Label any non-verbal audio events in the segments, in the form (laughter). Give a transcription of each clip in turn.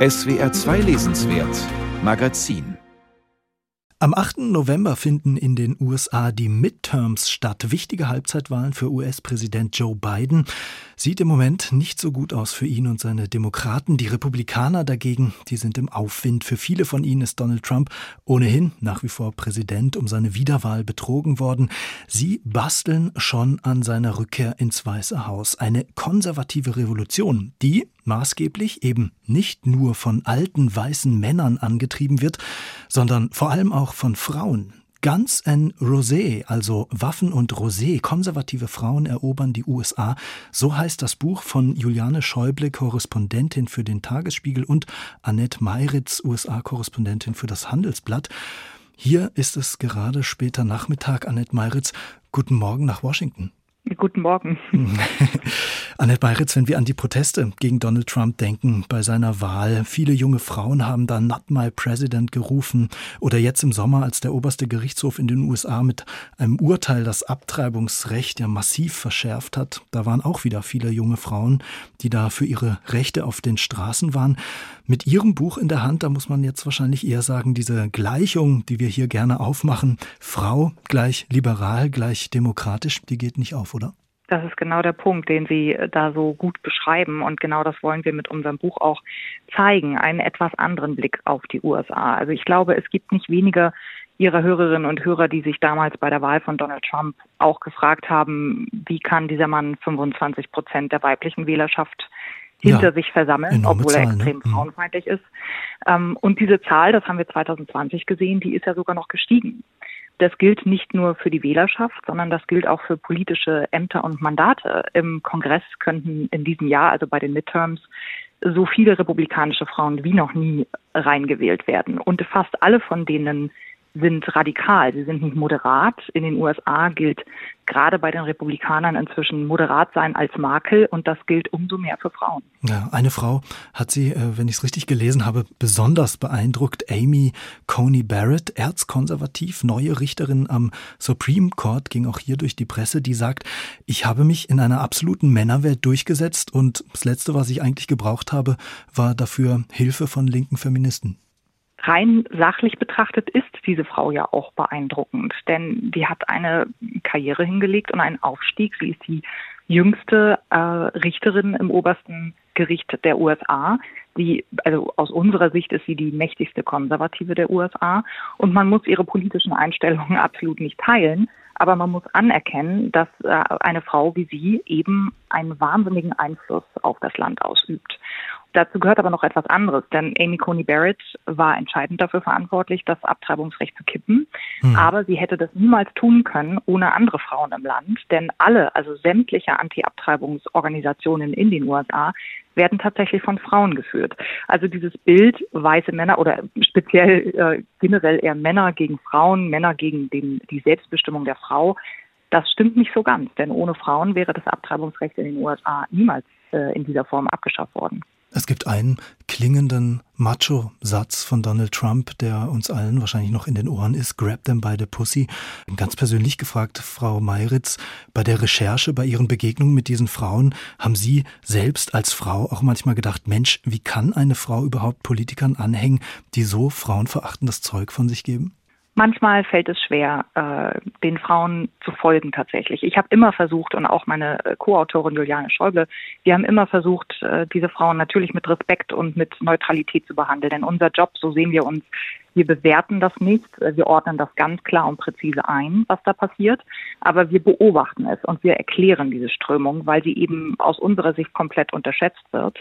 SWR 2 Lesenswert Magazin am 8. November finden in den USA die Midterms statt. Wichtige Halbzeitwahlen für US-Präsident Joe Biden. Sieht im Moment nicht so gut aus für ihn und seine Demokraten. Die Republikaner dagegen, die sind im Aufwind. Für viele von ihnen ist Donald Trump ohnehin nach wie vor Präsident um seine Wiederwahl betrogen worden. Sie basteln schon an seiner Rückkehr ins Weiße Haus. Eine konservative Revolution, die maßgeblich eben nicht nur von alten weißen Männern angetrieben wird, sondern vor allem auch von Frauen. Guns and Rosé, also Waffen und Rosé, konservative Frauen erobern die USA. So heißt das Buch von Juliane Schäuble, Korrespondentin für den Tagesspiegel und Annette Meiritz, USA-Korrespondentin für das Handelsblatt. Hier ist es gerade später Nachmittag. Annette Meiritz, guten Morgen nach Washington. Guten Morgen. (laughs) Annette Meiritz, wenn wir an die Proteste gegen Donald Trump denken bei seiner Wahl, viele junge Frauen haben da Not My President gerufen oder jetzt im Sommer, als der oberste Gerichtshof in den USA mit einem Urteil das Abtreibungsrecht ja massiv verschärft hat, da waren auch wieder viele junge Frauen, die da für ihre Rechte auf den Straßen waren. Mit Ihrem Buch in der Hand, da muss man jetzt wahrscheinlich eher sagen, diese Gleichung, die wir hier gerne aufmachen, Frau gleich liberal gleich demokratisch, die geht nicht auf, oder? Das ist genau der Punkt, den Sie äh, da so gut beschreiben. Und genau das wollen wir mit unserem Buch auch zeigen, einen etwas anderen Blick auf die USA. Also ich glaube, es gibt nicht wenige Ihrer Hörerinnen und Hörer, die sich damals bei der Wahl von Donald Trump auch gefragt haben, wie kann dieser Mann 25 Prozent der weiblichen Wählerschaft hinter ja, sich versammeln, obwohl er extrem ne? frauenfeindlich ist. Ähm, und diese Zahl, das haben wir 2020 gesehen, die ist ja sogar noch gestiegen. Das gilt nicht nur für die Wählerschaft, sondern das gilt auch für politische Ämter und Mandate. Im Kongress könnten in diesem Jahr, also bei den Midterms, so viele republikanische Frauen wie noch nie reingewählt werden. Und fast alle von denen sind radikal, sie sind nicht moderat. In den USA gilt gerade bei den Republikanern inzwischen moderat sein als Makel und das gilt umso mehr für Frauen. Ja, eine Frau hat sie, äh, wenn ich es richtig gelesen habe, besonders beeindruckt. Amy Coney Barrett, erzkonservativ, neue Richterin am Supreme Court, ging auch hier durch die Presse, die sagt, ich habe mich in einer absoluten Männerwelt durchgesetzt und das Letzte, was ich eigentlich gebraucht habe, war dafür Hilfe von linken Feministen rein sachlich betrachtet ist diese Frau ja auch beeindruckend, denn die hat eine Karriere hingelegt und einen Aufstieg. Sie ist die jüngste äh, Richterin im obersten Gericht der USA. Die, also aus unserer Sicht ist sie die mächtigste Konservative der USA und man muss ihre politischen Einstellungen (laughs) absolut nicht teilen, aber man muss anerkennen, dass äh, eine Frau wie sie eben einen wahnsinnigen Einfluss auf das Land ausübt. Dazu gehört aber noch etwas anderes, denn Amy Coney Barrett war entscheidend dafür verantwortlich, das Abtreibungsrecht zu kippen. Hm. Aber sie hätte das niemals tun können ohne andere Frauen im Land, denn alle, also sämtliche Anti-Abtreibungsorganisationen in den USA werden tatsächlich von Frauen geführt. Also dieses Bild weiße Männer oder speziell äh, generell eher Männer gegen Frauen, Männer gegen den, die Selbstbestimmung der Frau, das stimmt nicht so ganz, denn ohne Frauen wäre das Abtreibungsrecht in den USA niemals äh, in dieser Form abgeschafft worden. Es gibt einen klingenden Macho-Satz von Donald Trump, der uns allen wahrscheinlich noch in den Ohren ist. Grab them by the pussy. Ganz persönlich gefragt, Frau Meiritz, bei der Recherche, bei Ihren Begegnungen mit diesen Frauen, haben Sie selbst als Frau auch manchmal gedacht, Mensch, wie kann eine Frau überhaupt Politikern anhängen, die so frauenverachtendes Zeug von sich geben? Manchmal fällt es schwer, äh, den Frauen zu folgen tatsächlich. Ich habe immer versucht und auch meine äh, Co-Autorin Juliane Schäuble, wir haben immer versucht, äh, diese Frauen natürlich mit Respekt und mit Neutralität zu behandeln. Denn unser Job, so sehen wir uns, wir bewerten das nicht, wir ordnen das ganz klar und präzise ein, was da passiert, aber wir beobachten es und wir erklären diese Strömung, weil sie eben aus unserer Sicht komplett unterschätzt wird.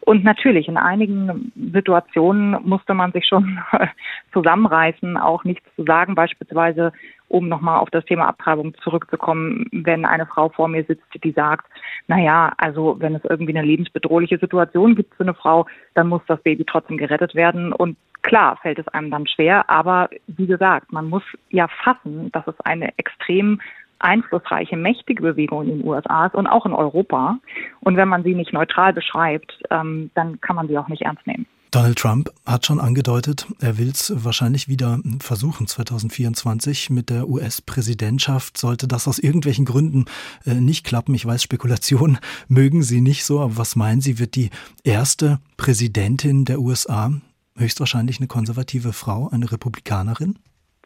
Und natürlich, in einigen Situationen musste man sich schon (laughs) zusammenreißen, auch nichts zu sagen, beispielsweise um nochmal auf das Thema Abtreibung zurückzukommen, wenn eine Frau vor mir sitzt, die sagt, naja, also wenn es irgendwie eine lebensbedrohliche Situation gibt für eine Frau, dann muss das Baby trotzdem gerettet werden. Und klar fällt es einem dann schwer, aber wie gesagt, man muss ja fassen, dass es eine extrem einflussreiche, mächtige Bewegung in den USA ist und auch in Europa. Und wenn man sie nicht neutral beschreibt, ähm, dann kann man sie auch nicht ernst nehmen. Donald Trump hat schon angedeutet, er will es wahrscheinlich wieder versuchen 2024 mit der US-Präsidentschaft. Sollte das aus irgendwelchen Gründen äh, nicht klappen, ich weiß, Spekulationen (laughs) mögen Sie nicht so, aber was meinen Sie, wird die erste Präsidentin der USA höchstwahrscheinlich eine konservative Frau, eine Republikanerin?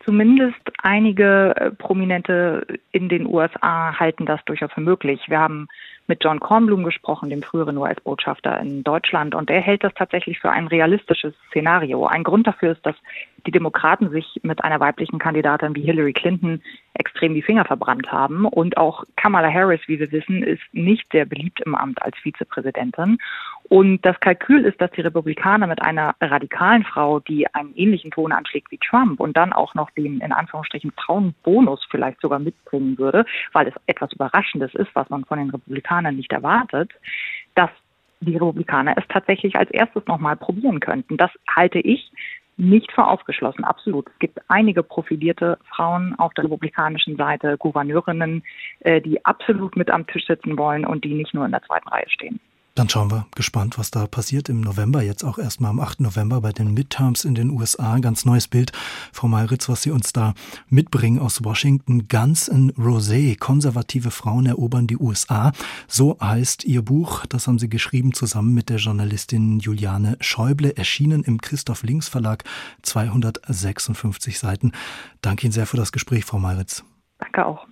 Zumindest einige äh, Prominente in den USA halten das durchaus für möglich. Wir haben mit John Kornblum gesprochen, dem früheren US-Botschafter in Deutschland, und er hält das tatsächlich für ein realistisches Szenario. Ein Grund dafür ist, dass die Demokraten sich mit einer weiblichen Kandidatin wie Hillary Clinton extrem die Finger verbrannt haben. Und auch Kamala Harris, wie wir wissen, ist nicht sehr beliebt im Amt als Vizepräsidentin. Und das Kalkül ist, dass die Republikaner mit einer radikalen Frau, die einen ähnlichen Ton anschlägt wie Trump und dann auch noch den in Anführungsstrichen Frauenbonus vielleicht sogar mitbringen würde, weil es etwas Überraschendes ist, was man von den Republikanern nicht erwartet, dass die Republikaner es tatsächlich als erstes nochmal probieren könnten. Das halte ich nicht für ausgeschlossen, absolut. Es gibt einige profilierte Frauen auf der republikanischen Seite, Gouverneurinnen, äh, die absolut mit am Tisch sitzen wollen und die nicht nur in der zweiten Reihe stehen. Dann schauen wir gespannt, was da passiert im November, jetzt auch erstmal am 8. November bei den Midterms in den USA. Ganz neues Bild, Frau Meiritz, was Sie uns da mitbringen aus Washington. Ganz in Rosé, konservative Frauen erobern die USA. So heißt Ihr Buch. Das haben Sie geschrieben zusammen mit der Journalistin Juliane Schäuble, erschienen im Christoph Links Verlag, 256 Seiten. Danke Ihnen sehr für das Gespräch, Frau Meiritz. Danke auch.